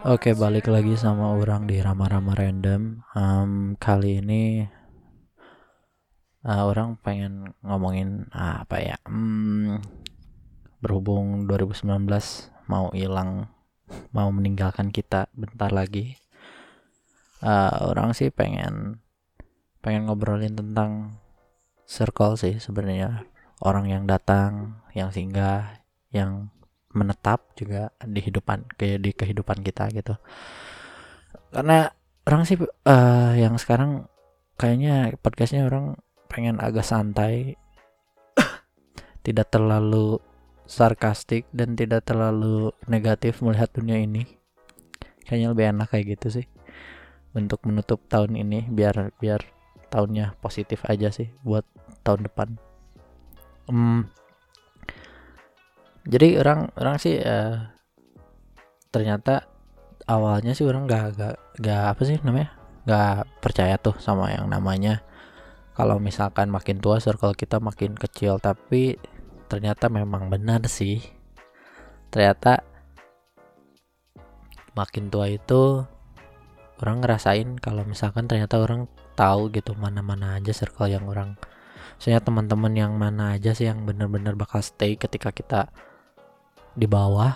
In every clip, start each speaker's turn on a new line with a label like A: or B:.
A: Oke balik lagi sama orang di Rama-Rama Random. Em, Kali ini uh, Orang pengen ngomongin uh, apa ya? Hmm, Berhubung 2019 mau hilang Mau meninggalkan kita bentar lagi uh, Orang sih pengen Pengen ngobrolin tentang Circle sih sebenarnya. Orang yang datang Yang singgah Yang menetap juga di kehidupan kayak di kehidupan kita gitu. Karena orang sih eh, yang sekarang kayaknya podcastnya orang pengen agak santai tidak terlalu sarkastik dan tidak terlalu negatif melihat dunia ini. Kayaknya lebih enak kayak gitu sih untuk menutup tahun ini biar biar tahunnya positif aja sih buat tahun depan. Hmm, jadi orang orang sih eh, ternyata awalnya sih orang gak, gak, gak apa sih namanya gak percaya tuh sama yang namanya. Kalau misalkan makin tua circle kita makin kecil tapi ternyata memang benar sih. Ternyata makin tua itu orang ngerasain kalau misalkan ternyata orang tahu gitu mana-mana aja circle yang orang Maksudnya teman-teman yang mana aja sih yang bener-bener bakal stay ketika kita di bawah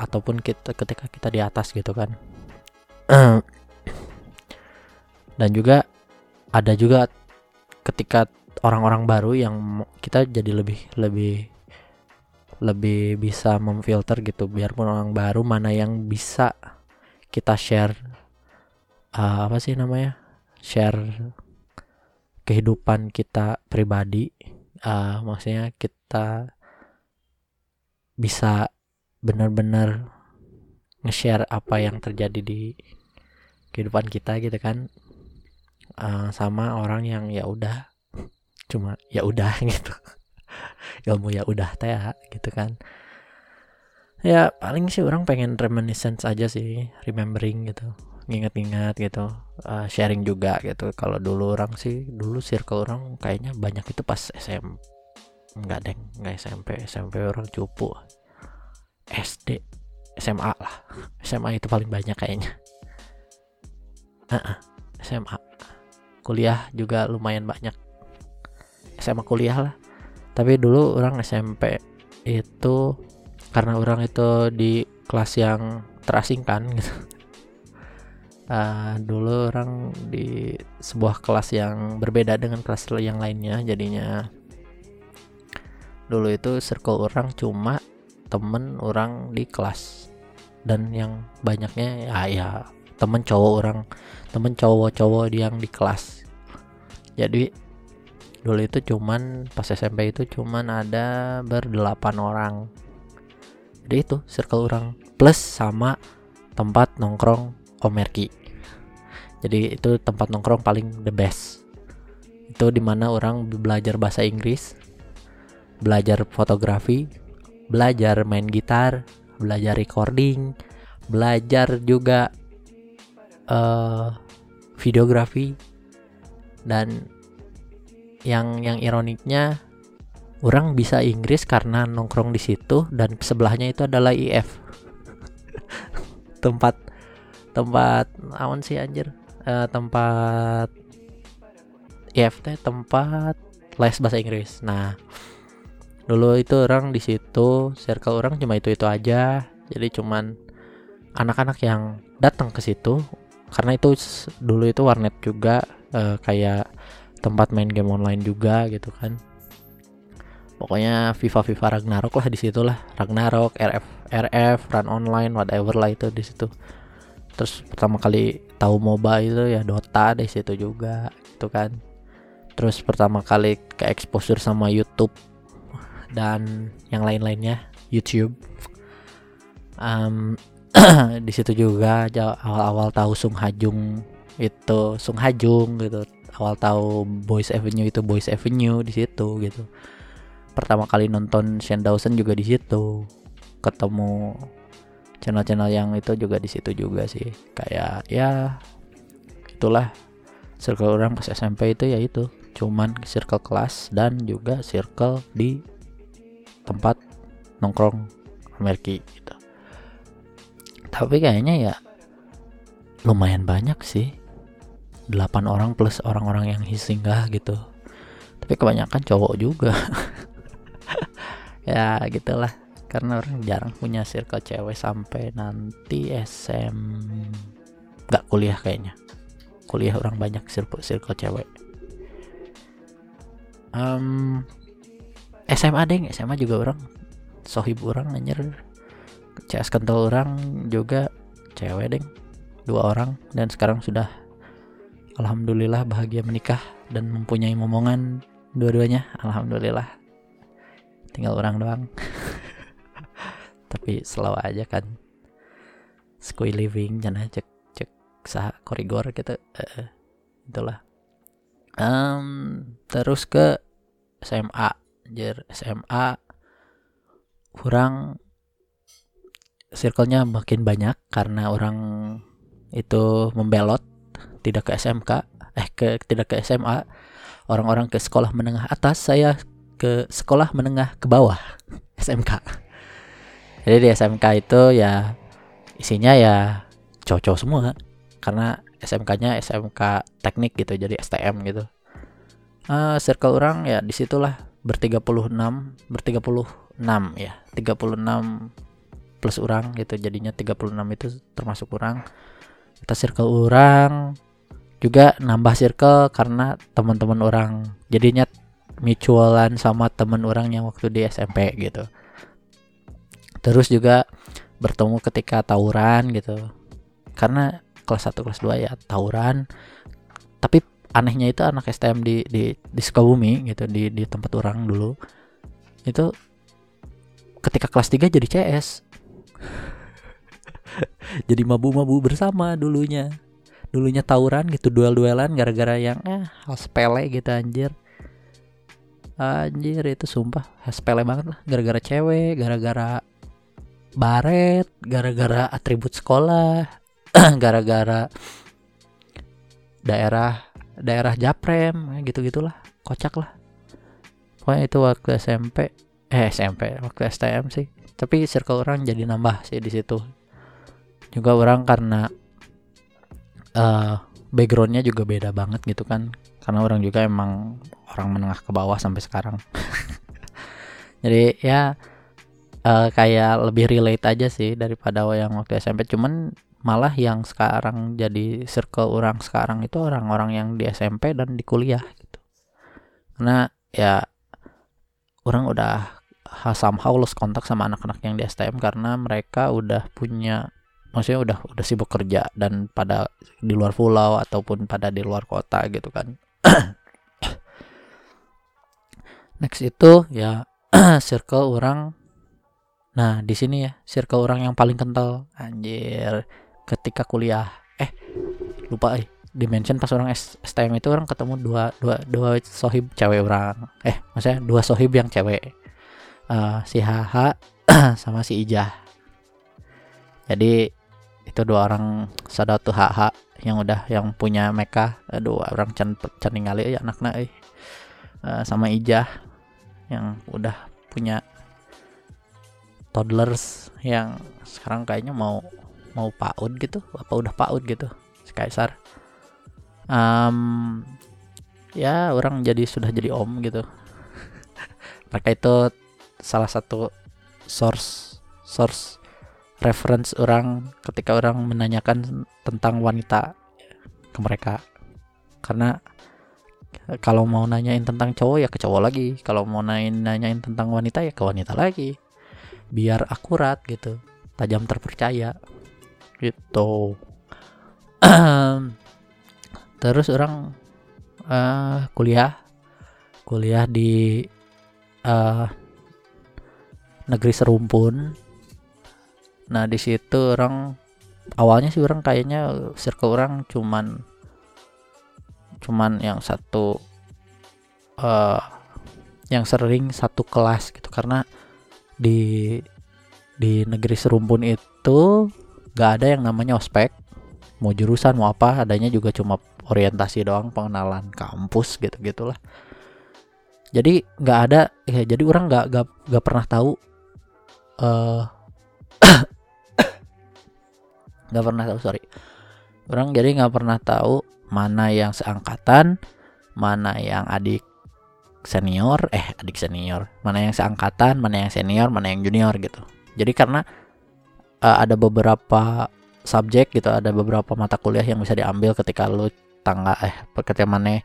A: ataupun kita ketika kita di atas gitu kan. Dan juga ada juga ketika orang-orang baru yang kita jadi lebih lebih lebih bisa memfilter gitu. Biarpun orang baru mana yang bisa kita share uh, apa sih namanya? Share kehidupan kita pribadi. Uh, maksudnya kita bisa benar-benar nge-share apa yang terjadi di kehidupan kita gitu kan. Uh, sama orang yang ya udah cuma ya udah gitu. Ilmu ya udah teh ya, gitu kan. Ya paling sih orang pengen reminiscence aja sih remembering gitu nginget-nginget gitu Uh, sharing juga gitu. Kalau dulu orang sih dulu circle orang kayaknya banyak itu pas SM enggak deng enggak SMP SMP orang cupu. SD SMA lah. SMA itu paling banyak kayaknya. SMA kuliah juga lumayan banyak. SMA kuliah lah. Tapi dulu orang SMP itu karena orang itu di kelas yang terasingkan gitu. Ah, dulu orang di sebuah kelas yang berbeda dengan kelas yang lainnya jadinya dulu itu circle orang cuma temen orang di kelas. Dan yang banyaknya ya ya temen cowok orang temen cowok-cowok yang di kelas. Jadi dulu itu cuman pas SMP itu cuman ada berdelapan orang. Jadi itu circle orang plus sama tempat nongkrong Omerki jadi itu tempat nongkrong paling the best. Itu di mana orang belajar bahasa Inggris belajar fotografi belajar main gitar belajar recording belajar juga eh videografi. Dan yang yang ironiknya orang bisa Inggris karena nongkrong di situ dan sebelahnya itu adalah IF tempat tempat awan sih anjir. Eh, tempat IF teh tempat les bahasa Inggris. Nah dulu itu orang di situ circle orang cuma itu itu aja. Jadi cuman anak-anak yang datang ke situ karena itu dulu itu warnet juga eh, kayak tempat main game online juga gitu kan. Pokoknya FIFA FIFA Ragnarok lah di situ lah Ragnarok RF RF Run Online whatever lah itu di situ. Terus pertama kali tahu MOBA itu ya Dota di situ juga gitu kan. Terus pertama kali ke exposure sama YouTube dan yang lain-lainnya YouTube. Em, di situ juga awal-awal tahu Sung Hajung itu Sung Hajung gitu. Awal tahu Boys Avenue itu Boys Avenue di situ gitu. Pertama kali nonton Shane Dawson juga di situ. Ketemu channel-channel yang itu juga di situ juga sih. Kayak ya itulah circle orang pas SMP itu ya itu. Cuman circle kelas dan juga circle di tempat nongkrong Amerika gitu. Tapi kayaknya ya lumayan banyak sih. 8 orang plus orang-orang yang singgah gitu. Tapi kebanyakan cowok juga. Ya gitulah. Karena orang jarang punya circle cewek sampai nanti SM nggak kuliah kayaknya. Kuliah orang banyak circle circle cewek. Um, SMA deh SMA juga orang sohib orang anjir. CS kental orang juga cewek deh dua orang. Dan sekarang sudah alhamdulillah bahagia menikah dan mempunyai momongan dua-duanya. Alhamdulillah. Tinggal orang doang. Tapi selalu aja kan. Squee living jangan cek cek sah korigor gitu. Uh, itulah. Um, terus ke SMA jer SMA kurang circle-nya makin banyak karena orang itu membelot tidak ke SMK eh ke tidak ke SMA orang-orang ke sekolah menengah atas saya ke sekolah menengah ke bawah SMK jadi di SMK itu ya isinya ya cowok semua karena SMK-nya SMK teknik gitu jadi STM gitu. Uh, circle orang ya di situlah bertiga puluh enam bertiga puluh enam ya. Tiga puluh enam plus orang gitu jadinya 36 itu termasuk orang kita circle orang juga nambah circle karena teman-teman orang jadinya mutualan sama teman orang yang waktu di SMP gitu. Terus juga bertemu ketika tawuran gitu. Karena kelas 1 kelas 2 ya tawuran. Tapi anehnya itu anak STM di di di Sukabumi gitu di di tempat orang dulu. Itu ketika kelas 3 jadi CS jadi mabu-mabu bersama dulunya. Dulunya tawuran gitu duel-duelan gara-gara yang eh hal sepele gitu anjir. Anjir itu sumpah sepele banget lah. Gara-gara cewek gara-gara baret gara-gara atribut sekolah gara-gara daerah daerah Japrem gitu gitulah kocak lah. Pokoknya itu waktu SMP eh SMP waktu STM sih. Tapi circle orang jadi nambah sih di situ. Juga orang karena uh, backgroundnya juga beda banget gitu kan. Karena orang juga emang orang menengah ke bawah sampai sekarang. Jadi ya uh, kayak lebih relate aja sih daripada yang waktu SMP cuman malah yang sekarang jadi circle orang sekarang itu orang-orang yang di SMP dan di kuliah gitu. Karena ya orang udah somehow lost kontak sama anak-anak yang di STM karena mereka udah punya maksudnya udah udah sibuk kerja dan pada di luar pulau ataupun pada di luar kota gitu kan. Next itu ya circle orang. Nah di sini ya circle orang yang paling kental. Anjir ketika kuliah eh lupa eh dimension pas orang STM itu orang ketemu dua dua dua sohib cewek orang. Eh maksudnya dua sohib yang cewek. Uh, si Haha sama si Ijah. Jadi itu dua orang sadatu Haha yang udah yang punya meka dua orang can can ningali ya anaknya eh. uh, sama Ijah yang udah punya toddlers yang sekarang kayaknya mau mau PAUD gitu apa udah PAUD gitu si Kaisar. Um, ya orang jadi sudah jadi om gitu. Mereka itu salah satu source source reference orang ketika orang menanyakan tentang wanita ke mereka. Karena kalau mau nanyain tentang cowok ya ke cowok lagi. Kalau mau nanyain nanyain tentang wanita ya ke wanita lagi. Biar akurat gitu tajam terpercaya gitu. Terus orang uh, kuliah. Kuliah di uh, negeri Serumpun. Nah di situ orang awalnya sih orang kayaknya circle orang cuman cuman yang satu uh, yang sering satu kelas gitu. Karena di di negeri serumpun itu gak ada yang namanya ospek. Mau jurusan mau apa adanya juga cuma orientasi doang pengenalan kampus gitu gitulah jadi nggak ada ya jadi orang nggak nggak nggak pernah tahu eh nggak pernah tahu sorry. Orang jadi nggak pernah tahu mana yang seangkatan mana yang adik senior eh adik senior. Mana yang seangkatan mana yang senior mana yang junior gitu. Jadi karena uh, ada beberapa subjek gitu ada beberapa mata kuliah yang bisa diambil ketika lu tangga eh ketika mana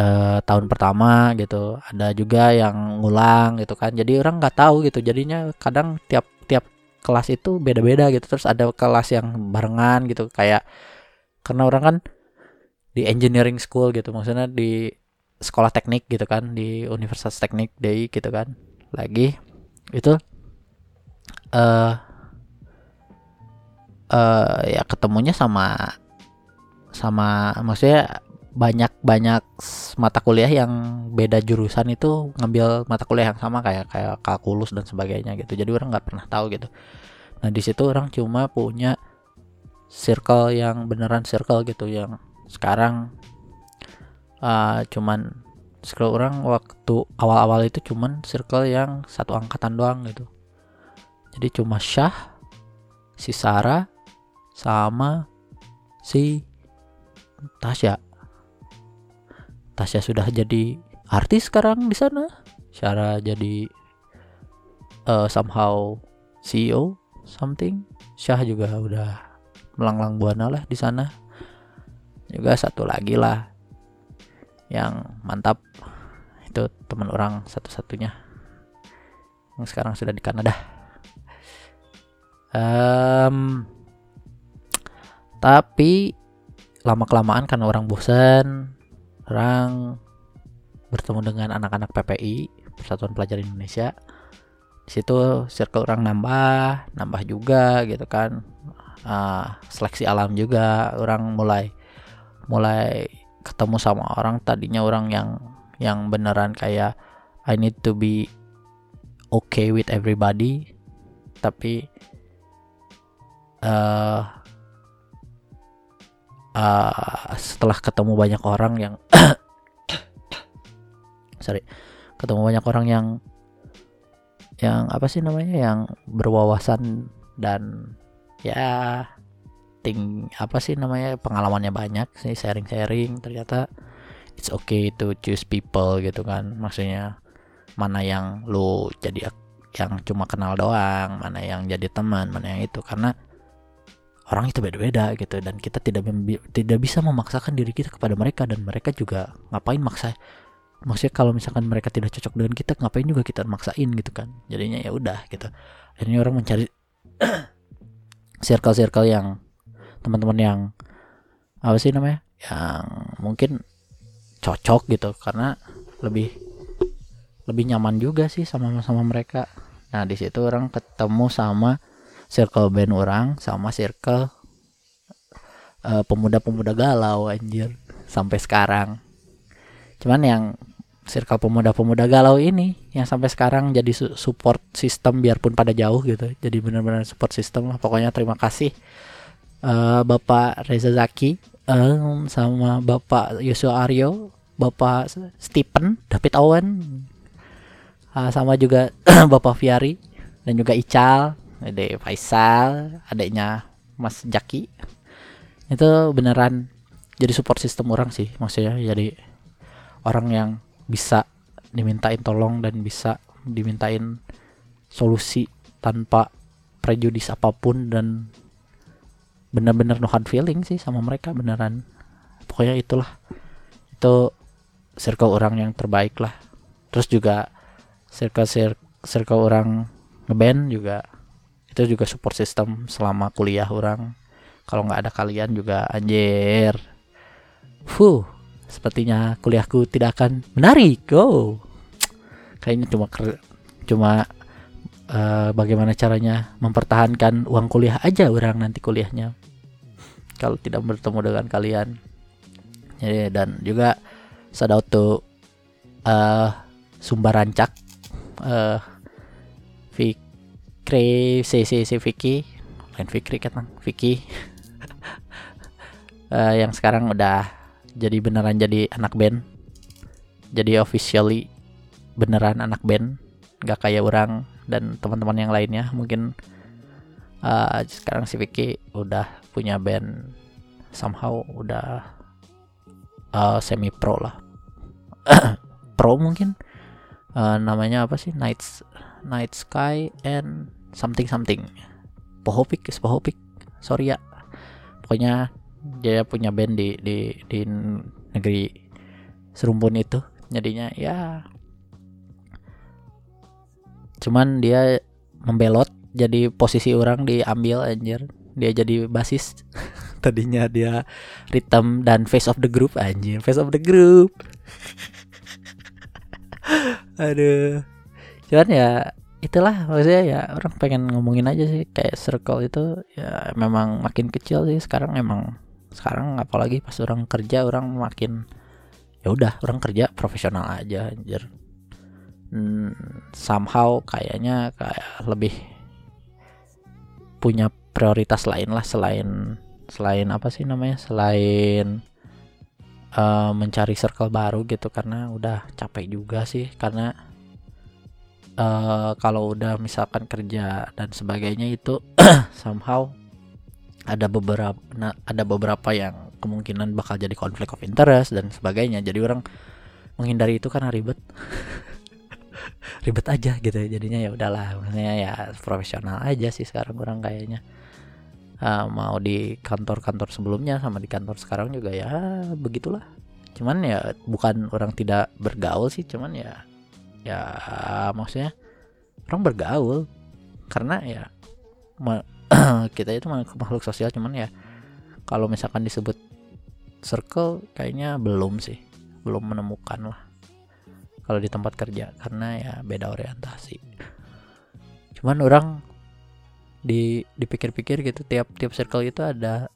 A: uh, tahun pertama gitu. Ada juga yang ngulang gitu kan. Jadi orang nggak tahu gitu. Jadinya kadang tiap tiap kelas itu beda-beda gitu. Terus ada kelas yang barengan gitu. Kayak karena orang kan di engineering school gitu. Maksudnya di sekolah teknik gitu kan. Di Universitas Teknik DI gitu kan. Lagi itu eh uh, uh, ya ketemunya sama sama maksudnya banyak banyak mata kuliah yang beda jurusan itu ngambil mata kuliah yang sama kayak kayak kalkulus dan sebagainya gitu. Jadi orang nggak pernah tahu gitu. Nah di situ orang cuma punya circle yang beneran circle gitu yang sekarang uh, cuman circle orang waktu awal-awal itu cuman circle yang satu angkatan doang gitu. Jadi cuma Syah si Sarah sama si Tasya Tasya sudah jadi artis sekarang di sana. Syara jadi uh, somehow CEO something. Syah juga udah melanglang buana lah di sana. Juga satu lagi lah yang mantap itu teman orang satu-satunya yang sekarang sudah di Kanada. Um, tapi lama kelamaan karena orang bosan orang bertemu dengan anak-anak PPI Persatuan Pelajar Indonesia di situ circle orang nambah nambah juga gitu kan. Uh, seleksi alam juga orang mulai mulai ketemu sama orang. Tadinya orang yang yang beneran kayak I need to be okay with everybody. Tapi uh, uh, setelah ketemu banyak orang yang sorry ketemu banyak orang yang yang apa sih namanya yang berwawasan dan ya ting apa sih namanya pengalamannya banyak sih sharing-sharing ternyata it's okay to choose people gitu kan. Maksudnya mana yang lu jadi yang cuma kenal doang mana yang jadi teman mana yang itu. Karena orang itu beda-beda gitu. Dan kita tidak tidak bisa memaksakan diri kita kepada mereka. Dan mereka juga ngapain maksa? Maksudnya kalau misalkan mereka tidak cocok dengan kita ngapain juga kita maksain gitu kan? Jadinya ya udah gitu. Akhirnya orang mencari circle-circle yang teman-teman yang apa sih namanya? Yang mungkin cocok gitu. Karena lebih lebih nyaman juga sih sama sama mereka. Nah di situ orang ketemu sama circle band orang sama circle uh, pemuda-pemuda galau anjir sampai sekarang. Cuman yang circle pemuda-pemuda galau ini yang sampai sekarang jadi support sistem biarpun pada jauh gitu jadi benar-benar support sistem lah. Pokoknya terima kasih uh, Bapak Reza Zaki um, sama Bapak Yusuf Aryo Bapak Stephen David Owen uh, sama juga Bapak Fiari dan juga Ical Ade Faisal adiknya Mas Jaki. Itu beneran jadi support sistem orang sih maksudnya jadi orang yang bisa dimintain tolong dan bisa dimintain solusi tanpa prejudis apa pun dan bener-bener no hard feeling sih sama mereka beneran. Pokoknya itulah. Itu circle orang yang terbaik lah. Terus juga circle circle, circle orang ngeband juga itu juga support system selama kuliah orang. Kalau nggak ada kalian juga anjir. Fuh sepertinya kuliahku tidak akan menarik go. Kayaknya cuma cuma uh, bagaimana caranya mempertahankan uang kuliah aja orang nanti kuliahnya. Kalau tidak bertemu dengan kalian. Jadi dan juga shout out to uh, Sumba Rancak. Uh, Fikri si si si Vicky. Lain Fikri kan Vicky. Uh, yang sekarang udah jadi beneran jadi anak band. Jadi officially beneran anak band. Gak kayak orang dan teman-teman yang lainnya mungkin. Uh, sekarang si Vicky udah punya band. Somehow udah uh, semi pro lah. Pro mungkin. Uh, namanya apa sih? Nights Night Sky and something something. Pohopik Pohopik. Sorry ya. Pokoknya dia punya band di di di negeri serumpun itu. Jadinya ya. Cuman dia membelot jadi posisi orang diambil anjir. Dia jadi basis. Tadinya dia rhythm dan face of the group anjir. Face of the group. Aduh cuman ya itulah maksudnya ya orang pengen ngomongin aja sih kayak circle itu ya memang makin kecil sih sekarang emang sekarang apalagi pas orang kerja orang makin ya udah orang kerja profesional aja anjir. Hmm, somehow kayaknya kayak lebih punya prioritas lain lah selain selain apa sih namanya selain uh, mencari circle baru gitu karena udah capek juga sih karena uh, kalau udah misalkan kerja dan sebagainya itu somehow ada beberapa nah, ada beberapa yang kemungkinan bakal jadi konflik of interest dan sebagainya. Jadi orang menghindari itu karena ribet. Ribet aja gitu jadinya ya udahlah maksudnya ya profesional aja sih sekarang kurang kayaknya. Uh, mau di kantor-kantor sebelumnya sama di kantor sekarang juga ya begitulah. Cuman ya bukan orang tidak bergaul sih cuman ya ya maksudnya orang bergaul. Karena ya kita itu makhluk sosial cuman ya kalau misalkan disebut circle kayaknya belum sih. Belum menemukan lah. Kalau di tempat kerja karena ya beda orientasi. Cuman orang di dipikir-pikir gitu tiap tiap circle itu ada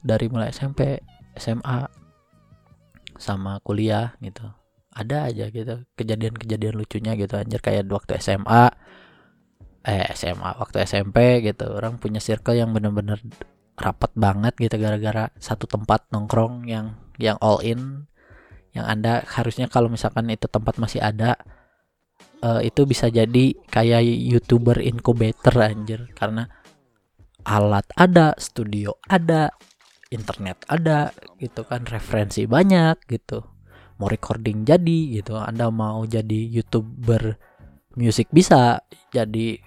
A: dari mulai SMP SMA sama kuliah gitu ada aja gitu kejadian-kejadian lucunya gitu anjir kayak waktu SMA eh SMA waktu SMP gitu orang punya circle yang bener-bener rapat banget gitu gara-gara satu tempat nongkrong yang yang all in yang anda harusnya kalau misalkan itu tempat masih ada uh, itu bisa jadi kayak youtuber incubator anjir. Karena alat ada studio ada internet ada gitu kan referensi banyak gitu mau recording jadi gitu. Anda mau jadi youtuber musik bisa jadi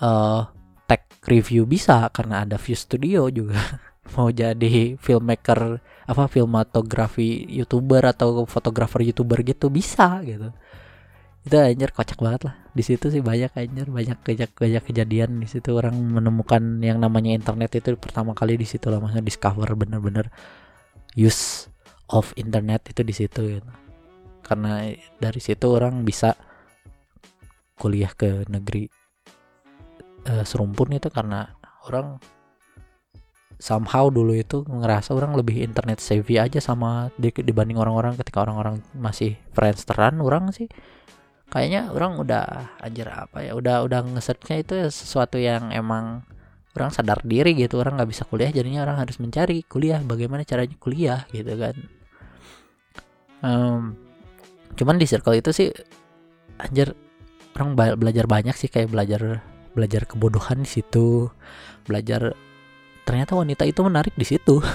A: uh, tech review bisa karena ada view studio juga. Mau jadi filmmaker apa filmatografi youtuber atau fotografer youtuber gitu bisa gitu. Itu anjir kocak banget lah. Di situ sih banyak anjir banyak banyak banyak kejadian di situ. Orang menemukan yang namanya internet itu pertama kali di situ lah. Maksudnya discover bener-bener. Use of internet itu di situ gitu. karena dari situ orang bisa kuliah ke negeri uh, serumpun itu karena orang somehow dulu itu ngerasa orang lebih internet savvy aja sama dibanding orang-orang ketika orang-orang masih friendsteran orang sih. Kayaknya orang udah anjir apa ya udah udah ngesetnya itu sesuatu yang emang orang sadar diri gitu. Orang nggak bisa kuliah jadinya orang harus mencari kuliah bagaimana caranya kuliah gitu kan um, cuman di circle itu sih anjir orang belajar banyak sih kayak belajar belajar kebodohan di situ belajar ternyata wanita itu menarik di situ.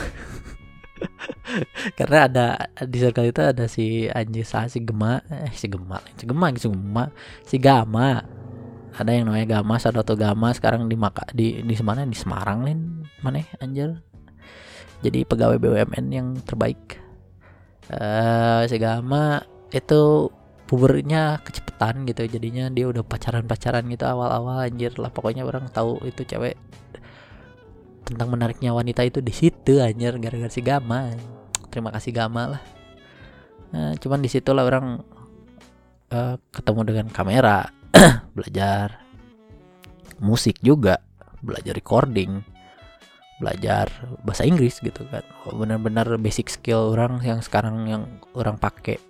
A: Karena ada di circle itu ada si Anji Sa si Gema eh si Gema si Gema si Gema si Gama. Ada yang namanya Gama atau Gama sekarang di Maka di di mana? Di Semarang nih mana anjir? Jadi pegawai BUMN yang terbaik uh, si Gama itu pubernya kecepetan gitu jadinya dia udah pacaran pacaran gitu awal-awal anjir lah pokoknya orang tahu itu cewek tentang menariknya wanita itu di situ anjir gara-gara si Gama. Terima kasih Gama lah. Nah, cuman di lah orang uh, ketemu dengan kamera belajar musik juga belajar recording belajar bahasa Inggris gitu kan. Benar-benar basic skill orang yang sekarang yang orang pakai.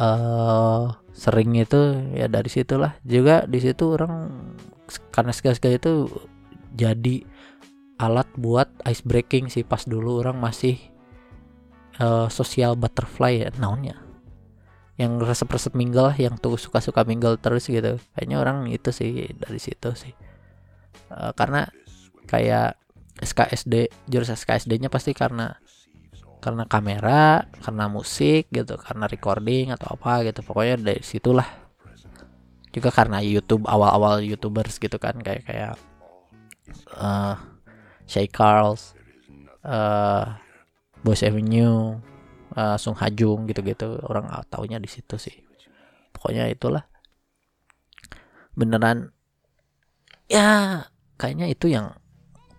A: Uh, sering itu ya dari situlah. Juga di situ orang karena skill-skill itu jadi alat buat ice breaking sih pas dulu orang masih uh, social butterfly ya naonnya yang resep-resep mingle yang tuh suka-suka mingle terus gitu. Kayaknya orang itu sih dari situ sih. Uh, karena kayak SKSD jurus SKSD-nya pasti karena karena kamera, karena musik gitu, karena recording atau apa gitu. Pokoknya dari situlah. Juga karena YouTube awal-awal YouTubers gitu kan kayak kayak uh, Shay Carls, uh, Boss Avenue, uh, Sung Hajung gitu-gitu. Orang taunya di situ sih. Pokoknya itulah. Beneran ya kayaknya itu yang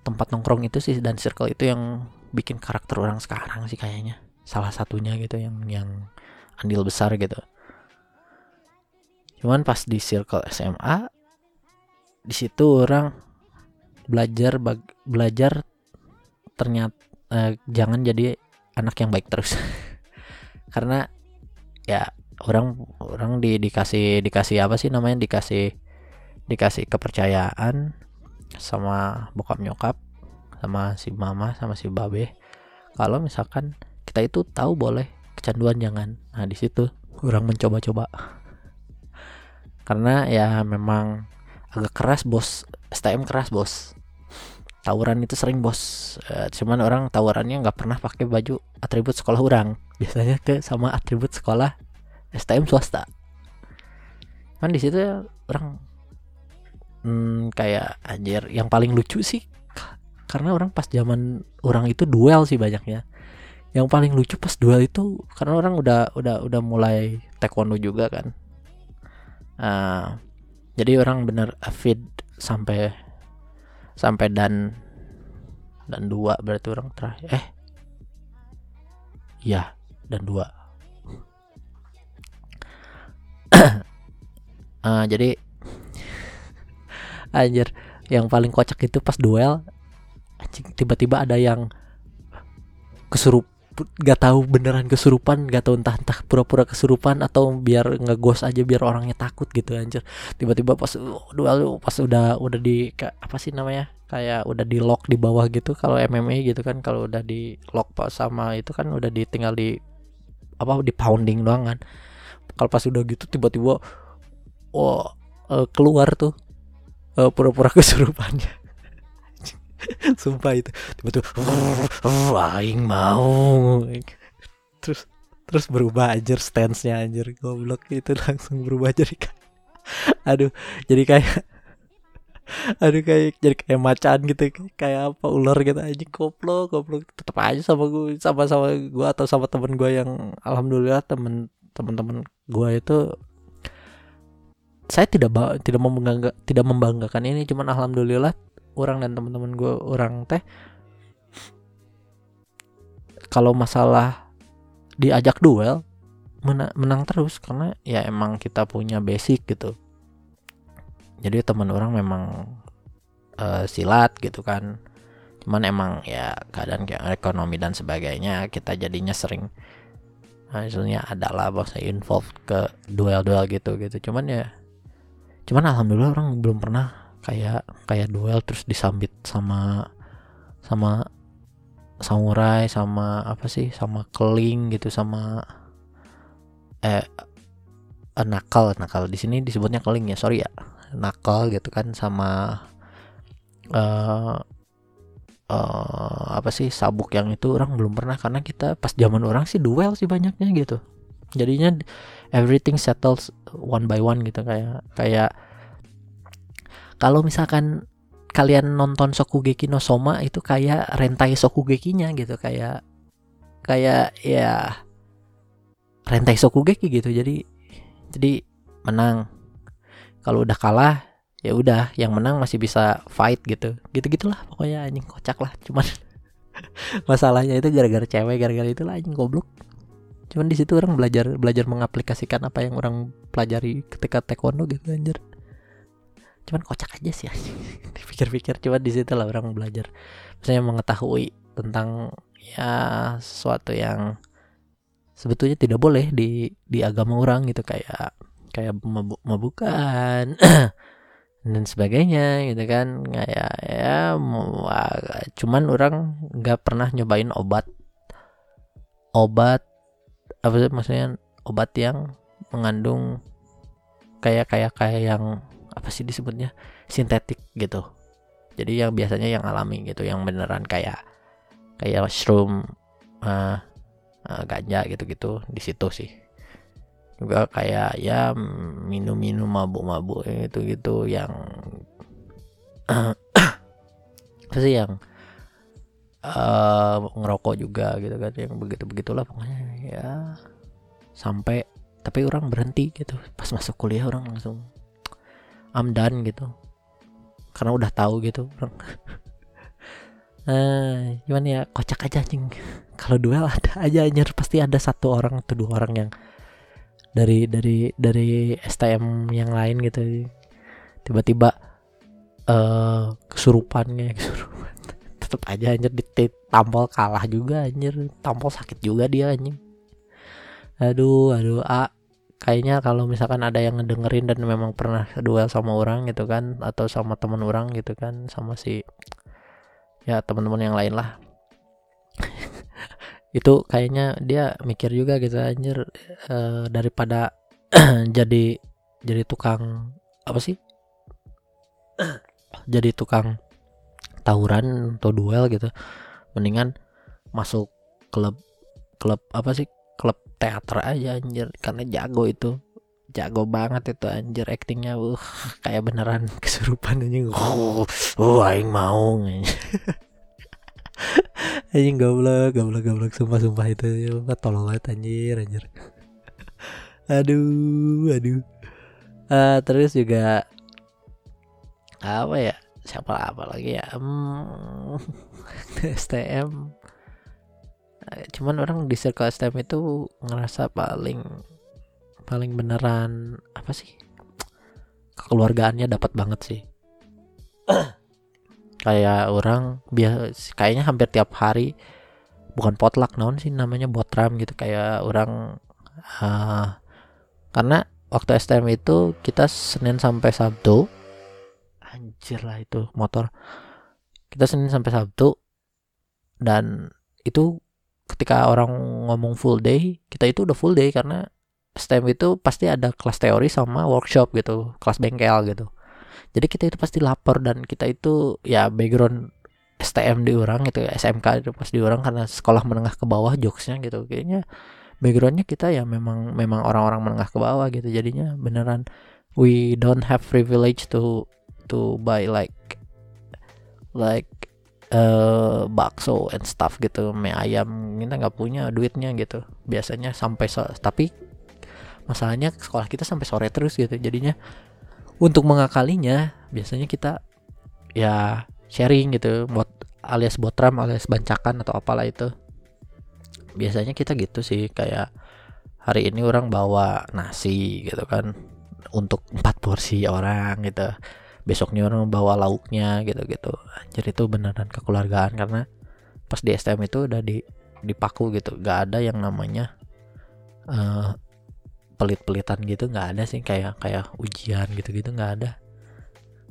A: tempat nongkrong itu sih dan circle itu yang bikin karakter orang sekarang sih kayaknya. Salah satunya gitu yang yang andil besar gitu. Cuman pas di circle SMA di situ orang belajar belajar ternyata eh, jangan jadi anak yang baik terus. Karena ya orang orang di dikasih dikasih apa sih namanya? Dikasih dikasih kepercayaan sama bokap nyokap sama si mama sama si babe. Kalau misalkan kita itu tahu boleh kecanduan jangan. Nah di situ kurang mencoba-coba. Karena ya memang agak keras bos. STM keras bos. Tawuran itu sering bos. E, cuman orang tawurannya nggak pernah pakai baju atribut sekolah orang. Biasanya ke sama atribut sekolah STM swasta. Kan di situ orang hmm, kayak anjir yang paling lucu sih karena orang pas zaman orang itu duel sih banyaknya. Yang paling lucu pas duel itu karena orang udah udah udah mulai taekwondo juga kan. Uh, jadi orang bener avid sampai sampai dan dan dua berarti orang terakhir. Eh ya dan dua. Uh, jadi anjir. Yang paling kocak itu pas duel anjing tiba-tiba ada yang kesurup gak tahu beneran kesurupan gak tahu entah entah pura-pura kesurupan atau biar ngegos aja biar orangnya takut gitu anjir. Tiba-tiba pas uh, duel pas udah udah di apa sih namanya kayak udah di lock di bawah gitu kalau MMA gitu kan kalau udah di lock pas sama itu kan udah ditinggal di apa di pounding doang kan. Kalau pas udah gitu tiba-tiba oh uh, keluar tuh uh, pura-pura kesurupannya. Sumpah itu. Tiba-tiba aing mau. Terus terus berubah aja stance-nya anjir. Goblok itu langsung berubah jadi aduh jadi kayak aduh kayak jadi kayak macan gitu kayak apa ular gitu aja goblok goblok. Tetap aja sama gue sama sama gue atau sama temen gue yang alhamdulillah temen teman-teman gue itu saya tidak tidak membangga tidak membanggakan ini cuman alhamdulillah orang dan teman-teman gue orang teh kalau masalah diajak duel menang, menang terus karena ya emang kita punya basic gitu. Jadi teman orang memang uh, silat gitu kan. Cuman emang ya keadaan kayak ekonomi dan sebagainya kita jadinya sering hasilnya adalah bahasa involved ke duel-duel gitu gitu cuman ya cuman alhamdulillah orang belum pernah kayak kayak duel terus disambit sama sama samurai sama apa sih sama keling gitu sama eh, eh nakal nakal. Di sini disebutnya keling ya sorry ya. Nakal gitu kan sama uh, uh, apa sih sabuk yang itu orang belum pernah. Karena kita pas zaman orang sih duel sih banyaknya gitu. Jadinya everything settles one by one gitu kayak kayak kalau misalkan kalian nonton Sokugeki no Soma itu kayak rentai Sokugeki-nya gitu kayak kayak ya rentai Sokugeki gitu. Jadi jadi menang. Kalau udah kalah ya udah yang menang masih bisa fight gitu. Gitu gitulah pokoknya anjing kocak lah cuman masalahnya itu gara-gara cewek gara-gara itu lah anjing goblok cuman di situ orang belajar belajar mengaplikasikan apa yang orang pelajari ketika taekwondo gitu anjir. Cuman kocak aja sih dipikir-pikir cuman di situ lah orang belajar. Saya mengetahui tentang ya sesuatu yang sebetulnya tidak boleh di di agama orang gitu. Kayak kayak mabuk mabukan dan sebagainya gitu kan. Kayak ya cuman orang nggak pernah nyobain obat obat apa sih maksudnya obat yang mengandung kayak kayak kayak yang apa sih disebutnya? Sintetik gitu. Jadi yang biasanya yang alami gitu yang beneran kayak kayak mushroom uh, uh, ganja gitu-gitu di situ sih. Juga kayak ya minum-minum mabuk-mabuk itu gitu yang apa sih yang uh, ngerokok juga gitu kan yang begitu begitulah pokoknya ya. Sampai tapi orang berhenti gitu. Pas masuk kuliah orang langsung I'm done gitu. Karena udah tahu gitu orang. Eh gimana ya kocak aja anjing. Kalau duel ada aja anjir. Pasti ada satu orang atau dua orang yang dari dari dari STM yang lain gitu. Tiba-tiba uh, kesurupannya kesurupan. Tetap aja anjir ditampol kalah juga anjir. Tampol sakit juga dia anjing aduh aduh a kayaknya kalau misalkan ada yang ngedengerin dan memang pernah duel sama orang gitu kan atau sama teman orang gitu kan sama si ya teman-teman yang lain lah. Itu kayaknya dia mikir juga gitu anjir uh, daripada jadi jadi tukang apa sih? Jadi tukang tawuran atau duel gitu mendingan masuk klub klub apa sih? Klub teater aja anjir. Karena jago itu. Jago banget itu anjir actingnya. Uh kayak beneran kesurupan aja oh, oh aing mau anjing. Goblok goblok goblok. Sumpah sumpah itu ya tolong banget anjir anjir. Aduh aduh. Uh, terus juga apa ya? Siapa apa lagi ya? Hmm, STM cuman orang di circle STM itu ngerasa paling paling beneran apa sih? Kekeluargaannya dapat banget sih. Kayak orang biasa kayaknya hampir tiap hari bukan potluck non sih namanya botram gitu. Kayak orang uh, karena waktu STM itu kita Senin sampai Sabtu. Anjir lah itu motor. Kita Senin sampai Sabtu dan itu ketika orang ngomong full day kita itu udah full day karena STEM itu pasti ada kelas teori sama workshop gitu, kelas bengkel gitu. Jadi kita itu pasti lapar dan kita itu ya background STM di orang gitu, SMK itu pas di orang karena sekolah menengah ke bawah jokesnya gitu. Kayaknya backgroundnya kita ya memang memang orang-orang menengah ke bawah gitu. Jadinya beneran we don't have privilege to to buy like like uh, bakso and stuff gitu mie ayam kita nggak punya duitnya gitu. Biasanya sampai so tapi masalahnya sekolah kita sampai sore terus gitu jadinya untuk mengakalinya biasanya kita ya sharing gitu buat alias botram alias bancakan atau apalah itu. Biasanya kita gitu sih kayak hari ini orang bawa nasi gitu kan untuk empat porsi orang gitu besoknya orang bawa lauknya gitu gitu jadi itu beneran kekeluargaan karena pas di STM itu udah di dipaku gitu. Gak ada yang namanya uh, pelit-pelitan gitu. Nggak ada sih kayak kayak ujian gitu-gitu nggak ada.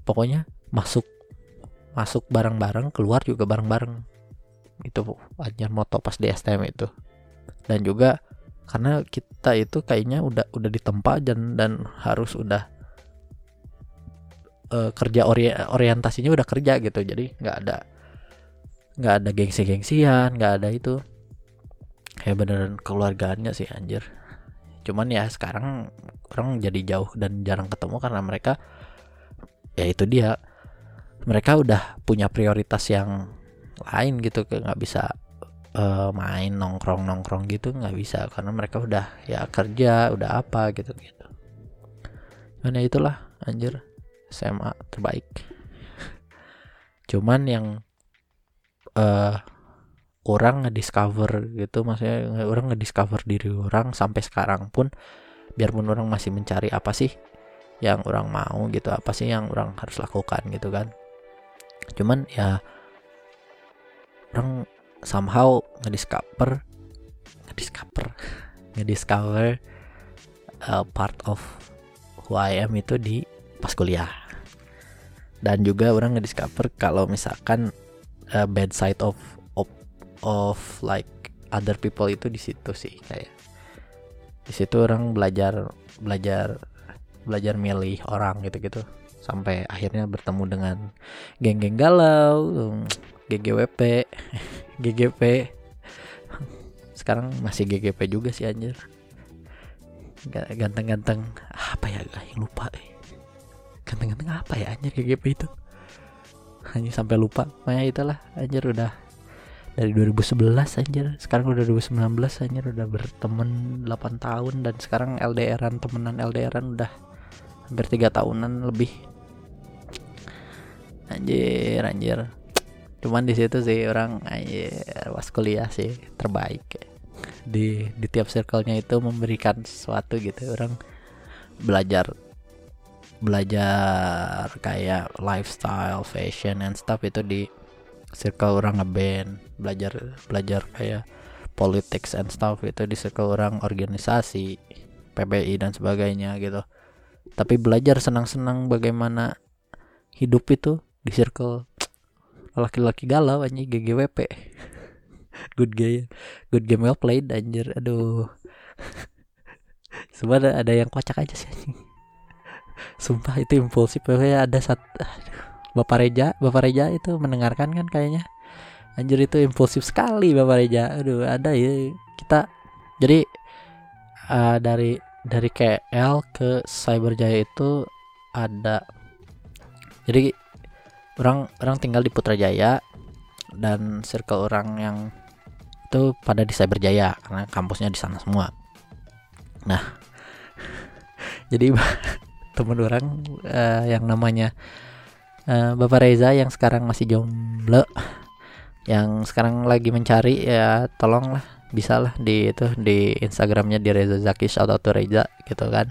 A: Pokoknya masuk masuk bareng-bareng keluar juga bareng-bareng. Itu aja moto pas di STM itu. Dan juga karena kita itu kayaknya udah udah ditempa dan dan harus udah uh, kerja ori orientasinya udah kerja gitu. Jadi nggak ada nggak ada gengsi-gengsian nggak ada itu. Kayak beneran keluarganya sih anjir. Cuman ya sekarang orang jadi jauh dan jarang ketemu karena mereka ya itu dia. Mereka udah punya prioritas yang lain gitu nggak bisa uh, main nongkrong nongkrong gitu nggak bisa. Karena mereka udah ya kerja udah apa gitu gitu. Mana itulah anjir SMA terbaik. Cuman yang uh, orang ngediscover gitu maksudnya orang ngediscover diri orang sampai sekarang pun biarpun orang masih mencari apa sih yang orang mau gitu apa sih yang orang harus lakukan gitu kan. Cuman ya orang somehow ngediscover ngediscover ngediscover uh, part of who I am itu di pas kuliah dan juga orang ngediscover kalau misalkan uh, bad side of of of like other people itu di situ sih kayak. Di situ orang belajar belajar belajar milih orang gitu-gitu. Sampai akhirnya bertemu dengan geng-geng galau GGWP GGP sekarang masih GGP juga sih anjir. Ganteng-ganteng. Apa ya yang lupa eh ganteng-ganteng apa ya anjir GGP itu hanya sampai lupa. Makanya itulah anjir udah dari 2011 anjir. Sekarang udah 2019 anjir udah berteman 8 tahun. Dan sekarang LDRan temenan LDRan udah hampir tiga tahunan lebih. Anjir anjir. Cuman di situ sih orang anjir pas kuliah sih terbaik. Di di tiap circle-nya itu memberikan sesuatu gitu. Orang belajar belajar kayak lifestyle fashion and stuff itu di circle orang ngeband belajar belajar kayak politics and stuff itu di circle orang organisasi PBI dan sebagainya gitu. Tapi belajar senang-senang bagaimana hidup itu di circle laki-laki galau anjing GGWP good game good game well played anjir aduh. Ada, ada yang kocak aja sih anjing sumpah itu impulsif. Pokoknya ada satu Bapak Reja Bapak Reja itu mendengarkan kan kayaknya? Anjir itu impulsif sekali Bapak Reja. Aduh ada ya kita jadi uh, dari dari KL ke Cyberjaya itu ada jadi orang orang tinggal di Putrajaya dan circle orang yang itu pada di Cyberjaya karena kampusnya di sana semua. Nah jadi teman orang uh, yang namanya uh, Bapak Reza yang sekarang masih jomblo yang sekarang lagi mencari ya tolonglah bisa lah di itu di Instagramnya di Reza Zaki out to Reza gitu kan.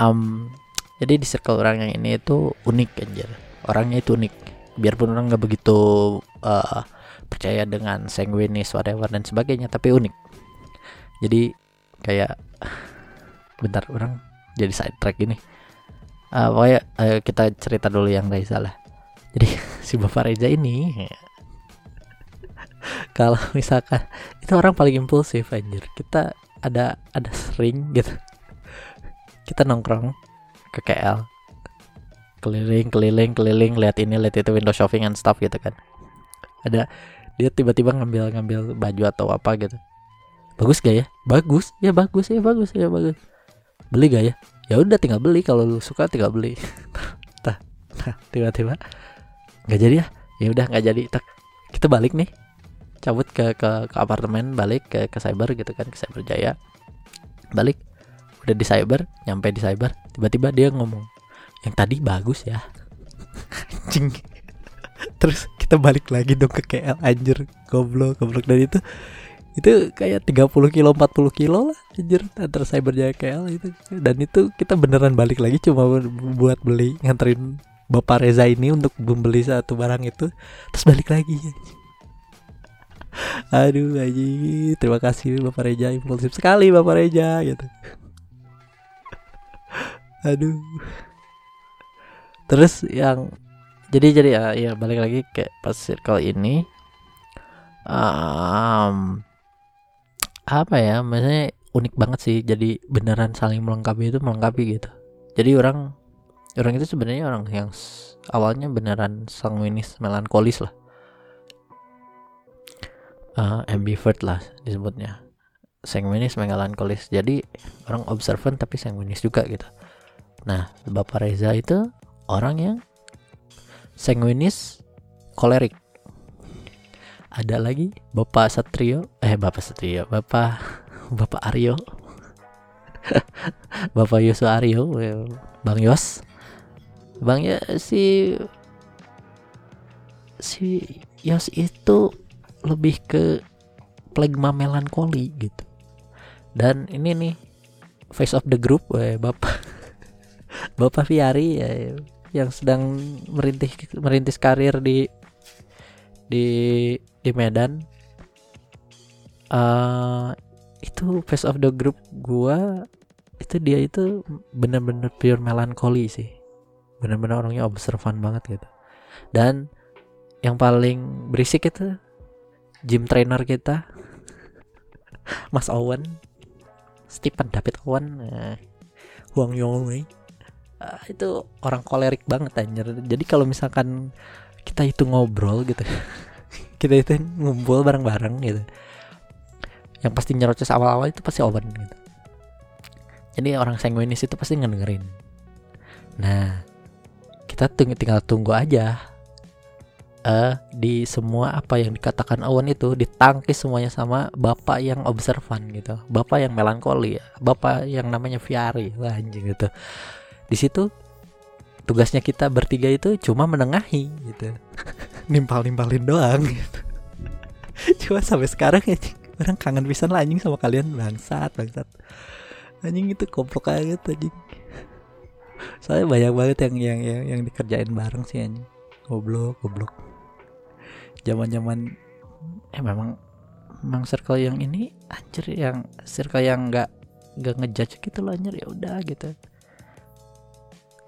A: Um, jadi di circle orang yang ini itu unik anjir. Orangnya itu unik. Biarpun orang nggak begitu uh, percaya dengan sanguinis whatever dan sebagainya tapi unik. Jadi kayak bentar orang jadi side track ini. Uh, pokoknya uh, kita cerita dulu yang Reza lah. Jadi si bapak Reza ini kalau misalkan itu orang paling impulsif anjir. Kita ada ada sering gitu. Kita nongkrong ke KL keliling keliling keliling lihat ini lihat itu window shopping and stuff gitu kan. Ada dia tiba-tiba ngambil ngambil baju atau apa gitu. Bagus gak ya? Bagus ya bagus ya bagus ya bagus beli gak ya? Ya udah tinggal beli. Kalau lu suka tinggal beli. Nah, tiba-tiba nggak jadi ya? Ya udah nggak jadi. Tak kita balik nih. Cabut ke ke, ke apartemen balik ke ke cyber gitu kan ke cyber jaya. Balik udah di cyber nyampe di cyber. Tiba-tiba dia ngomong yang tadi bagus ya. Anjing. Terus kita balik lagi dong ke KL anjir. Goblok goblok. Dari itu itu kayak 30 kilo 40 kilo lah anjir antar cyber jaya KL itu. Dan itu kita beneran balik lagi cuma buat beli nganterin Bapak Reza ini untuk membeli satu barang itu terus balik lagi aduh aja terima kasih bapak Reja impulsif sekali bapak Reja gitu. Aduh. Terus yang jadi jadi ya, ya balik lagi ke pas circle ini. Um, apa ya maksudnya unik banget sih jadi beneran saling melengkapi itu melengkapi gitu. Jadi orang orang itu sebenarnya orang yang awalnya beneran sanguinis melankolis lah. Uh, ambivert lah disebutnya. Sanguinis melankolis. Jadi orang observant tapi sanguinis juga gitu. Nah bapak Reza itu orang yang sanguinis kolerik ada lagi? Bapak Satrio? Eh bapak Satrio bapak bapak Aryo. Bapak Yosu Aryo bang Yos. Bang ya si si Yos itu lebih ke plegma melankoli gitu. Dan ini nih face of the group eh, bapak bapak Fiari ya, yang sedang merintis merintis karir di di di Medan. Eh itu face of the group gua itu dia itu bener-bener pure melancholy sih. Bener-bener orangnya observan banget gitu. Dan yang paling berisik itu gym trainer kita Mas Owen. Stephen David Owen eh, Huang Yongwei Ah, itu orang kolerik banget anjir. Jadi kalau misalkan kita itu ngobrol gitu kita itu ngumpul bareng-bareng gitu. Yang pasti nyerocos awal-awal itu pasti Owen gitu. Jadi orang sanguinis itu pasti ngedengerin. Nah kita tunggu tinggal tunggu aja eh di semua apa yang dikatakan Owen itu ditangkis semuanya sama bapak yang observan gitu. Bapak yang melankoli bapak yang namanya Fiari. Wah, anjing gitu di situ tugasnya kita bertiga itu cuma menengahi gitu nimpal nimpalin doang. Gitu cuma sampai sekarang ya orang kangen pisan lah anjing sama kalian. Bangsat bangsat. Anjing itu goblok aja anjing. Saya banyak banget yang yang yang, yang dikerjain bareng sih anjing. Goblok goblok. Zaman zaman eh memang memang circle yang ini anjir yang circle yang nggak nggak ngejudge gitu loh anjir. Ya udah gitu.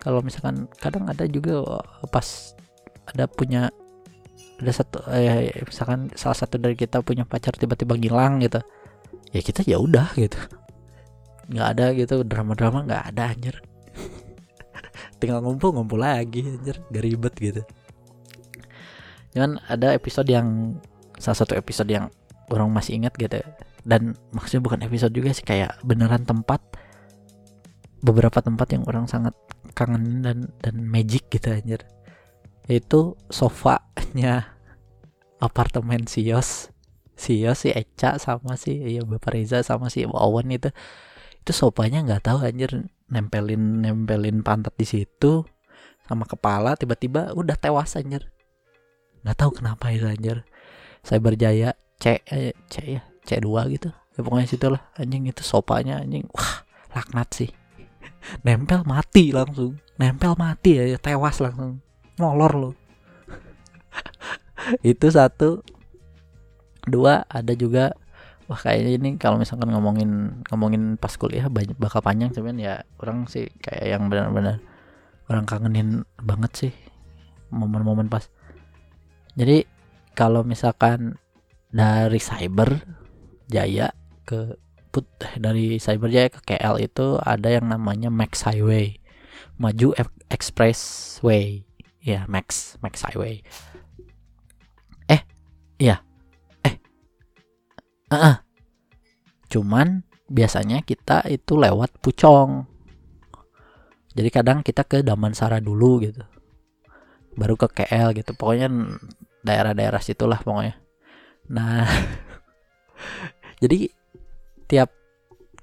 A: Kalau misalkan kadang ada juga uh, pas ada punya ada satu eh, misalkan salah satu dari kita punya pacar tiba-tiba ngilang gitu. Ya kita ya udah gitu. Nggak ada gitu drama-drama nggak ada anjir. Tinggal ngumpul ngumpul lagi anjir. Gak ribet gitu. Cuman ada episode yang salah satu episode yang orang masih ingat gitu. Dan maksudnya bukan episode juga sih kayak beneran tempat. Beberapa tempat yang orang sangat kangen dan dan magic gitu anjir itu sofanya apartemen Sios Sios si Eca sama si ya Bapak Reza sama si Owen itu. Itu sofanya nggak tahu anjir. Nempelin nempelin pantat di situ sama kepala tiba-tiba udah tewas anjir. Nggak tahu kenapa itu anjir. Saya berjaya C eh, C ya C2 gitu. Ya pokoknya situ lah anjing itu sopanya anjing. Wah laknat sih. Nempel mati langsung. Nempel mati ya tewas langsung molor lo itu satu. Dua ada juga wah kayaknya ini kalau misalkan ngomongin ngomongin pas kuliah banyak bakal panjang cuman ya orang sih kayak yang benar-benar orang kangenin banget sih momen-momen pas. Jadi kalau misalkan dari cyber jaya ke put dari Cyberjaya ke KL itu ada yang namanya Max Highway maju expressway ya Max Max Highway. Eh iya. Eh. Uh -uh. cuman biasanya kita itu lewat Pucong. Jadi kadang kita ke Damansara dulu gitu. Baru ke KL gitu. Pokoknya daerah-daerah situlah pokoknya. Nah jadi tiap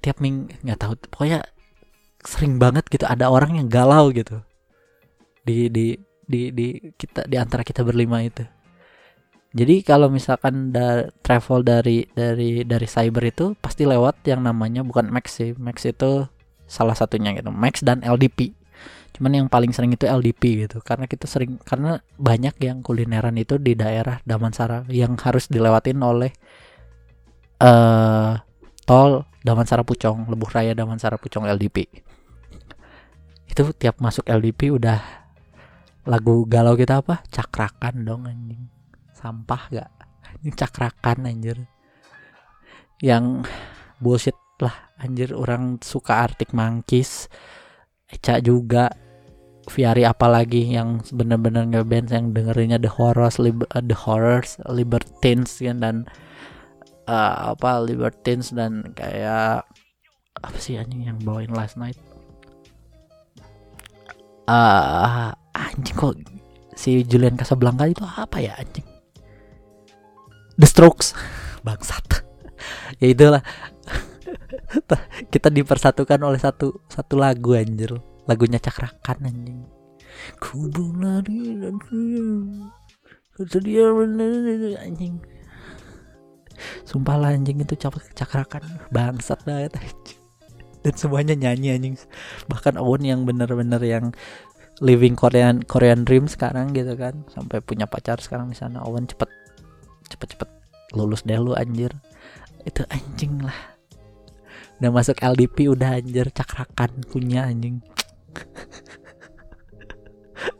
A: tiap ming nggak tahu pokoknya sering banget gitu. Ada orang yang galau gitu. Di di di di kita di antara kita berlima itu. Jadi kalau misalkan da, travel dari dari dari cyber itu pasti lewat yang namanya bukan Max sih. Max itu salah satunya gitu. Max dan LDP cuman yang paling sering itu LDP gitu. Karena kita sering karena banyak yang kulineran itu di daerah Damansara yang harus dilewatin oleh eh uh, tol Damansara Pucong, Lebuh Raya Damansara Pucong LDP. Itu tiap masuk LDP udah lagu galau kita apa? Cakrakan dong anjing. Sampah gak? Ini cakrakan anjir. Yang bullshit lah anjir orang suka Arctic Monkeys. Eca juga Viari apalagi yang bener-bener ngeband yang dengerinnya The Horrors, Lib The Horrors, Libertines kan dan uh, apa Libertines dan kayak apa sih anjing yang bawain last night uh, anjing kok si Julian Casablanca itu apa ya anjing? The Strokes. Bangsat. Ya itulah. Kita dipersatukan oleh satu satu lagu anjir. Lagunya cakrakan anjing. Ku lari dan dia anjing. Sumpah lah anjing itu cakrakan. Bangsat banget anjing. Dan semuanya nyanyi anjing. Bahkan Owen yang bener-bener yang living Korean Korean dream sekarang gitu kan. Sampai punya pacar sekarang di sana. Owen cepet cepet-cepet lulus deh lu anjir. Itu anjing lah. Udah masuk LDP udah anjir. Cakrakan punya anjing.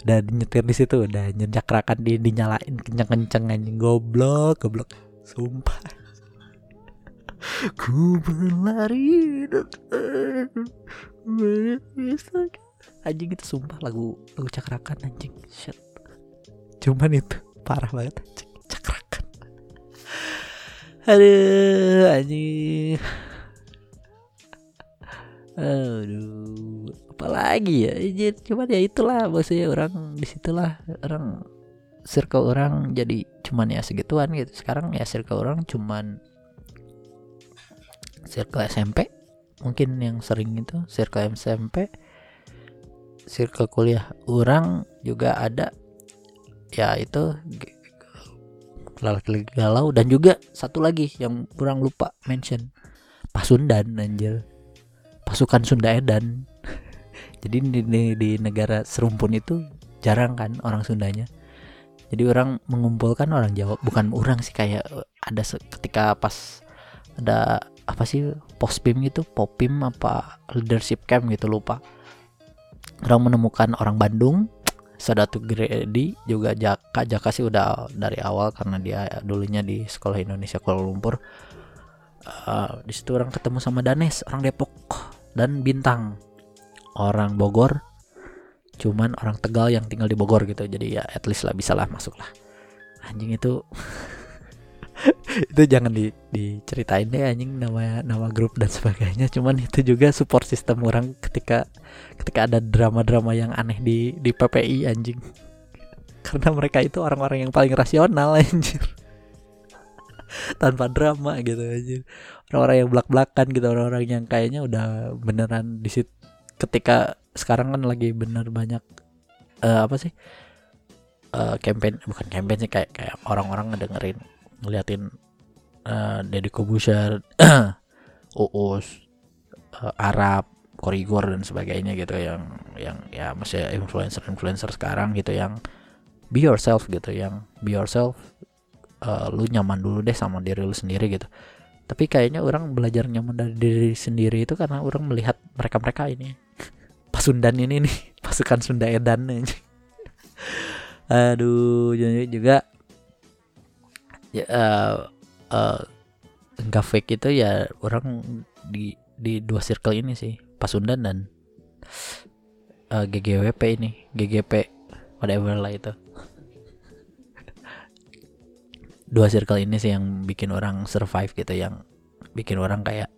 A: Udah nyetir di situ udah anjir. Cakrakan di dinyalain kenceng-kenceng anjing. Goblok goblok. Sumpah. Ku berlari anjing itu sumpah lagu lagu cakrakan anjing. Shit. Cuman itu parah banget anjing. Cakrakan. Aduh anjing. Aduh apalagi ya? Anjir cuman ya itulah maksudnya orang di situlah orang circle orang jadi cuman ya segituan gitu. Sekarang ya circle orang cuman circle SMP mungkin yang sering itu circle SMP circle kuliah orang juga ada. Ya itu laki galau. Dan juga satu lagi yang kurang lupa mention. Pasundan anjir. Pasukan Sunda Edan. Jadi di, di, di negara serumpun itu jarang kan orang Sundanya. Jadi orang mengumpulkan orang Jawa. Bukan orang sih kayak ada ketika pas ada apa sih pospim gitu? Popim apa leadership camp gitu lupa orang menemukan orang Bandung Sadatu Gredi juga Jaka Jaka sih udah dari awal karena dia dulunya di sekolah Indonesia Kuala Lumpur. Uh, di situ orang ketemu sama Danes orang Depok dan Bintang. Orang Bogor cuman orang Tegal yang tinggal di Bogor gitu. Jadi ya at least lah bisa lah masuk lah anjing itu itu jangan di, diceritain deh anjing nama nama grup dan sebagainya. Cuman itu juga support sistem orang ketika ketika ada drama-drama yang aneh di di PPI anjing. Karena mereka itu orang-orang yang paling rasional anjir. Tanpa drama gitu anjir. Orang-orang yang belak-belakan gitu orang-orang yang kayaknya udah beneran di situ ketika sekarang kan lagi bener banyak uh, apa sih? Uh, campaign bukan campaign sih kayak kayak orang-orang ngedengerin ngeliatin uh, Deddy Kobusier, Uus, uh, Arab, Korigor dan sebagainya gitu yang yang ya masih influencer-influencer sekarang gitu yang be yourself gitu yang be yourself uh, lu nyaman dulu deh sama diri lu sendiri gitu. Tapi kayaknya orang belajar nyaman dari diri sendiri itu karena orang melihat mereka-mereka ini. Pasundan ini nih pasukan Sunda Edan aja aduh juga ya uh, uh, nggak fake itu ya orang di di dua circle ini sih. Pasundan dan uh, GGWP ini. GGP whatever lah itu. Dua circle ini sih yang bikin orang survive gitu yang bikin orang kayak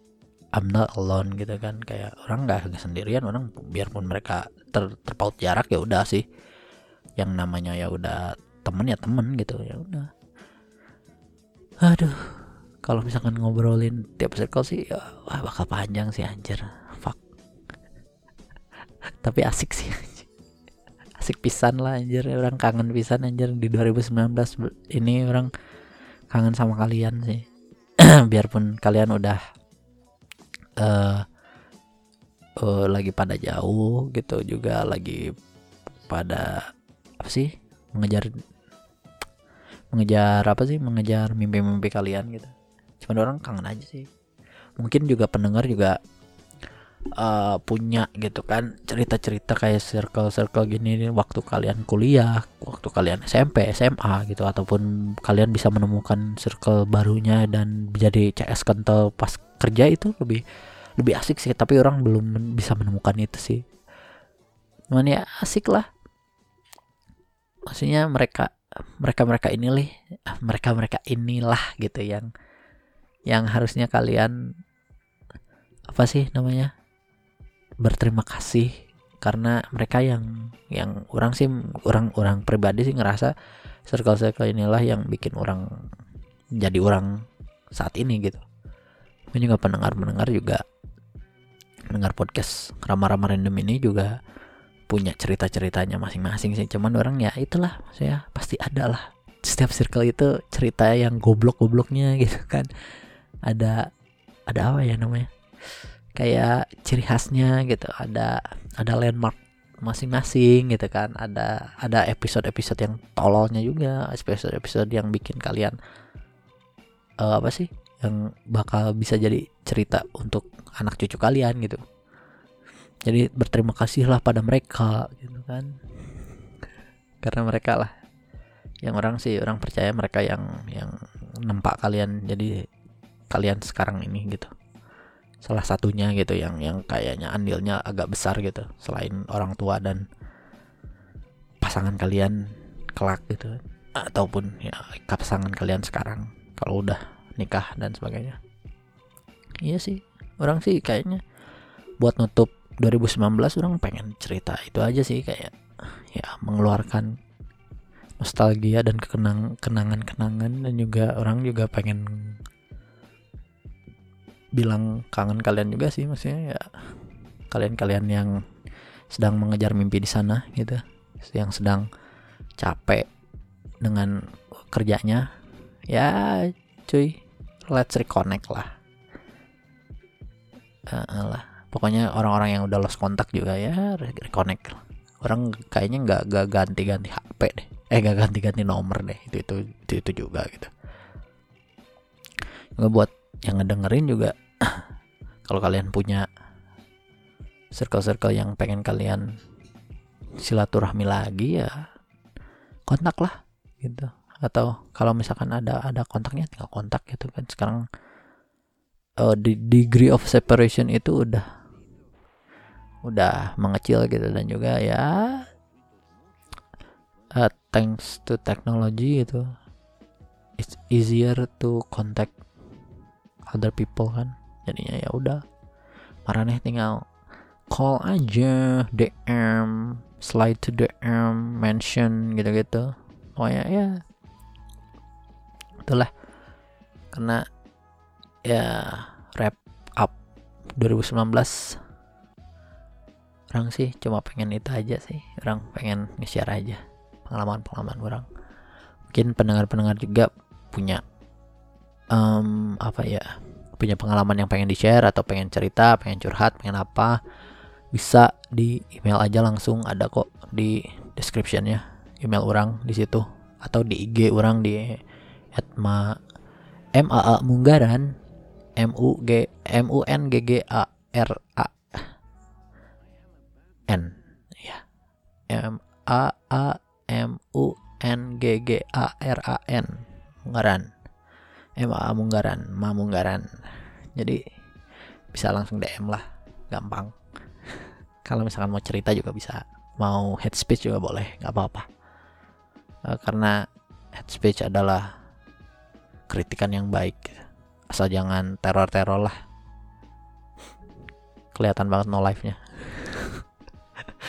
A: I'm not alone gitu kan. Kayak orang nggak sendirian orang biarpun mereka ter, terpaut jarak ya udah sih. Yang namanya ya udah temen ya temen gitu ya udah aduh kalau misalkan ngobrolin tiap circle sih ya, wah bakal panjang sih anjir. Fuck. Tapi asik sih asik pisan lah anjir. Orang kangen pisan anjir. Di 2019 ini orang kangen sama kalian sih. Biarpun kalian udah uh, uh, lagi pada jauh gitu juga lagi pada apa sih mengejar mengejar apa sih mengejar mimpi-mimpi kalian gitu cuma orang kangen aja sih mungkin juga pendengar juga uh, punya gitu kan cerita-cerita kayak circle-circle gini waktu kalian kuliah, waktu kalian SMP, SMA gitu ataupun kalian bisa menemukan circle barunya dan jadi CS kental pas kerja itu lebih lebih asik sih tapi orang belum bisa menemukan itu sih. Cuman ya asik lah. Maksudnya mereka mereka-mereka inilah mereka-mereka inilah gitu yang yang harusnya kalian apa sih namanya berterima kasih. Karena mereka yang yang orang sih orang orang pribadi sih ngerasa circle circle inilah yang bikin orang jadi orang saat ini gitu. Ini juga pendengar pendengar juga mendengar podcast ramah-ramah random ini juga punya cerita-ceritanya masing-masing sih. Cuman orang ya itulah saya pasti ada lah. Setiap circle itu cerita yang goblok-gobloknya gitu kan. Ada ada apa ya namanya? Kayak ciri khasnya gitu. Ada ada landmark masing-masing gitu kan. Ada ada episode-episode yang tololnya juga. Episode-episode yang bikin kalian uh, apa sih? Yang bakal bisa jadi cerita untuk anak cucu kalian gitu jadi berterima kasihlah pada mereka gitu kan. Karena mereka lah. Yang orang sih orang percaya mereka yang yang nempak kalian. Jadi kalian sekarang ini gitu. Salah satunya gitu yang yang kayaknya andilnya agak besar gitu. Selain orang tua dan pasangan kalian kelak gitu. Ataupun ya pasangan kalian sekarang kalau udah nikah dan sebagainya. Iya sih. Orang sih kayaknya buat nutup 2019 orang pengen cerita itu aja sih kayak ya mengeluarkan nostalgia dan kenang kenangan-kenangan dan juga orang juga pengen bilang kangen kalian juga sih maksudnya ya kalian-kalian yang sedang mengejar mimpi di sana gitu yang sedang capek dengan kerjanya ya cuy let's reconnect lah. Uh, lah pokoknya orang-orang yang udah lost kontak juga ya reconnect orang kayaknya nggak nggak ganti-ganti HP deh. Eh nggak ganti-ganti nomor deh. Itu itu itu, itu juga gitu. Nggak buat yang ngedengerin juga kalau kalian punya circle-circle yang pengen kalian silaturahmi lagi ya kontak lah gitu. Atau kalau misalkan ada ada kontaknya tinggal kontak gitu kan. Sekarang uh, di degree of separation itu udah udah mengecil gitu. Dan juga ya uh, thanks to technology itu it's easier to contact other people kan. Jadinya ya udah marane tinggal call aja DM slide to DM mention gitu-gitu. Oh ya ya itulah. Karena ya wrap up 2019 orang sih cuma pengen itu aja sih. Orang pengen nge-share aja pengalaman-pengalaman orang. Mungkin pendengar-pendengar juga punya um, apa ya punya pengalaman yang pengen di-share atau pengen cerita pengen curhat pengen apa bisa di email aja langsung. Ada kok di descriptionnya. Email orang di situ atau di IG orang di @ma m a a munggaran m u g m u n g g a r a n. Ya. M a a m u n g g a r a n. Munggaran. M a munggaran. Ma munggaran. Jadi bisa langsung DM lah. Gampang. Kalau misalkan mau cerita juga bisa. Mau head speech juga boleh. Nggak apa-apa. Uh, karena head speech adalah kritikan yang baik. Asal jangan teror-teror lah. Kelihatan banget no life nya uh,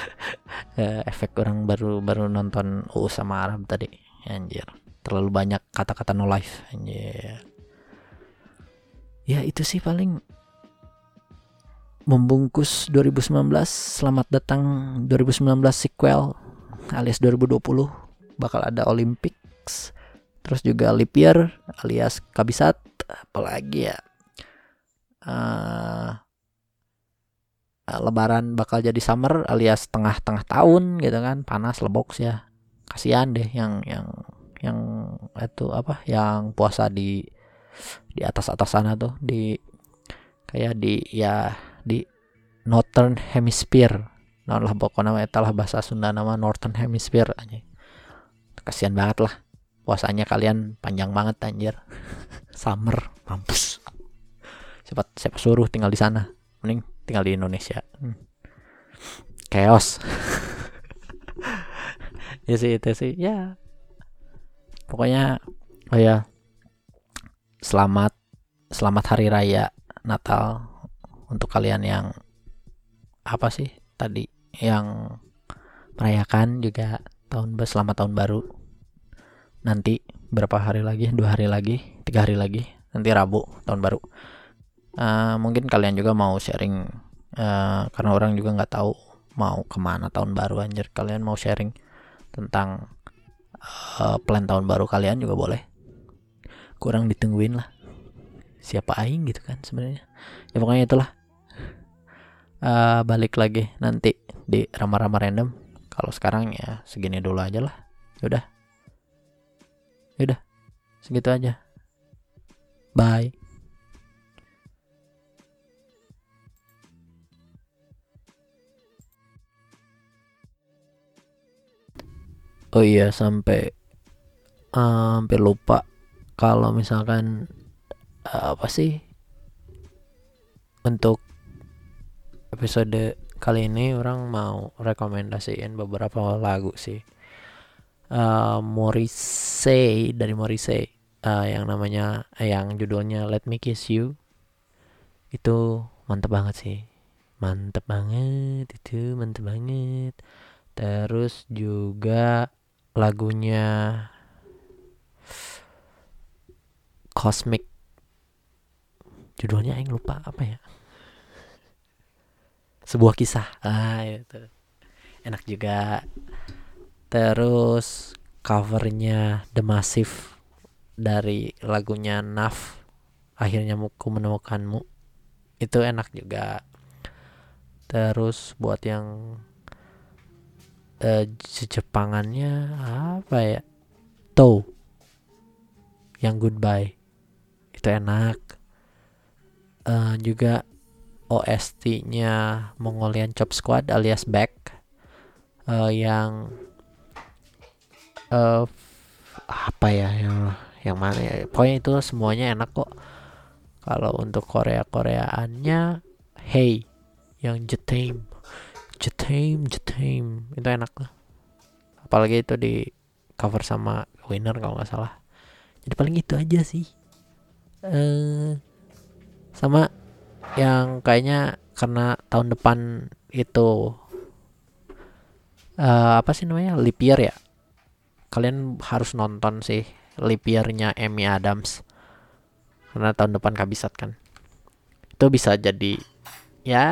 A: efek orang baru baru nonton UU sama Arab tadi. Anjir. Terlalu banyak kata-kata no life anjir. Ya itu sih paling membungkus 2019 selamat datang 2019 sequel alias 2020 bakal ada Olympics terus juga leap year alias kabisat apalagi ya? Uh, lebaran bakal jadi summer alias tengah-tengah tahun gitu kan panas leboks ya. Kasihan deh yang yang yang itu apa yang puasa di di atas atas sana tuh di kayak di ya di Northern Hemisphere. Nah lah pokoknya nama etalah bahasa Sunda nama Northern Hemisphere aja kasihan banget lah puasanya kalian panjang banget anjir. Summer mampus. Siapa siapa suruh tinggal di sana mending tinggal di Indonesia. Hmm. chaos. Ya sih itu sih. Ya. Pokoknya oh ya. Selamat selamat hari raya Natal untuk kalian yang apa sih tadi? Yang merayakan juga tahun selamat tahun baru. Nanti berapa hari lagi? Dua hari lagi? Tiga hari lagi? Nanti Rabu tahun baru uh, mungkin kalian juga mau sharing uh, karena orang juga nggak tahu mau ke mana tahun baru anjir. Kalian mau sharing tentang uh, plan tahun baru kalian juga boleh. Kurang ditungguin lah. Siapa aing gitu kan sebenarnya. Ya pokoknya itulah. Uh, balik lagi nanti di rama-rama random. Kalau sekarang ya segini dulu aja lah. Udah. Udah. Segitu aja. Bye Oh iya sampai uh, hampir lupa kalau misalkan uh, apa sih untuk episode kali ini orang mau rekomendasiin beberapa lagu sih. Uh, Morrissey dari Morrissey uh, yang namanya eh, yang judulnya Let Me Kiss You. Itu mantep banget sih. Mantep banget itu mantep banget. Terus juga lagunya Cosmic. Judulnya yang lupa apa ya? Sebuah kisah. Ah itu. Enak juga. Terus covernya The Massive dari lagunya Naf akhirnya ku menemukanmu. Itu enak juga. Terus buat yang uh, Jepangannya apa ya? Tow yang goodbye. Itu enak. Uh, juga OST-nya Mongolian Chop Squad alias Back uh, yang uh, apa ya yang yang mana ya? Pokoknya itu semuanya enak kok. Kalau untuk Korea Koreaannya Hey yang Jetame Jetame Jetame. Itu enak lah. Apalagi itu di cover sama Winner kalau nggak salah. Jadi paling itu aja sih. Eh sama yang kayaknya karena tahun depan itu uh, apa sih namanya? Leap year ya? Kalian harus nonton sih leap year-nya Amy Adams. Karena tahun depan kabisat kan. Itu bisa jadi ya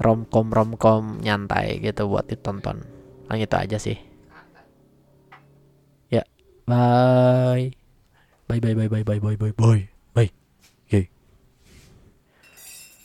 A: romcom romcom nyantai gitu buat ditonton. Nah itu aja sih. Ya bye. Bye bye bye bye bye bye bye bye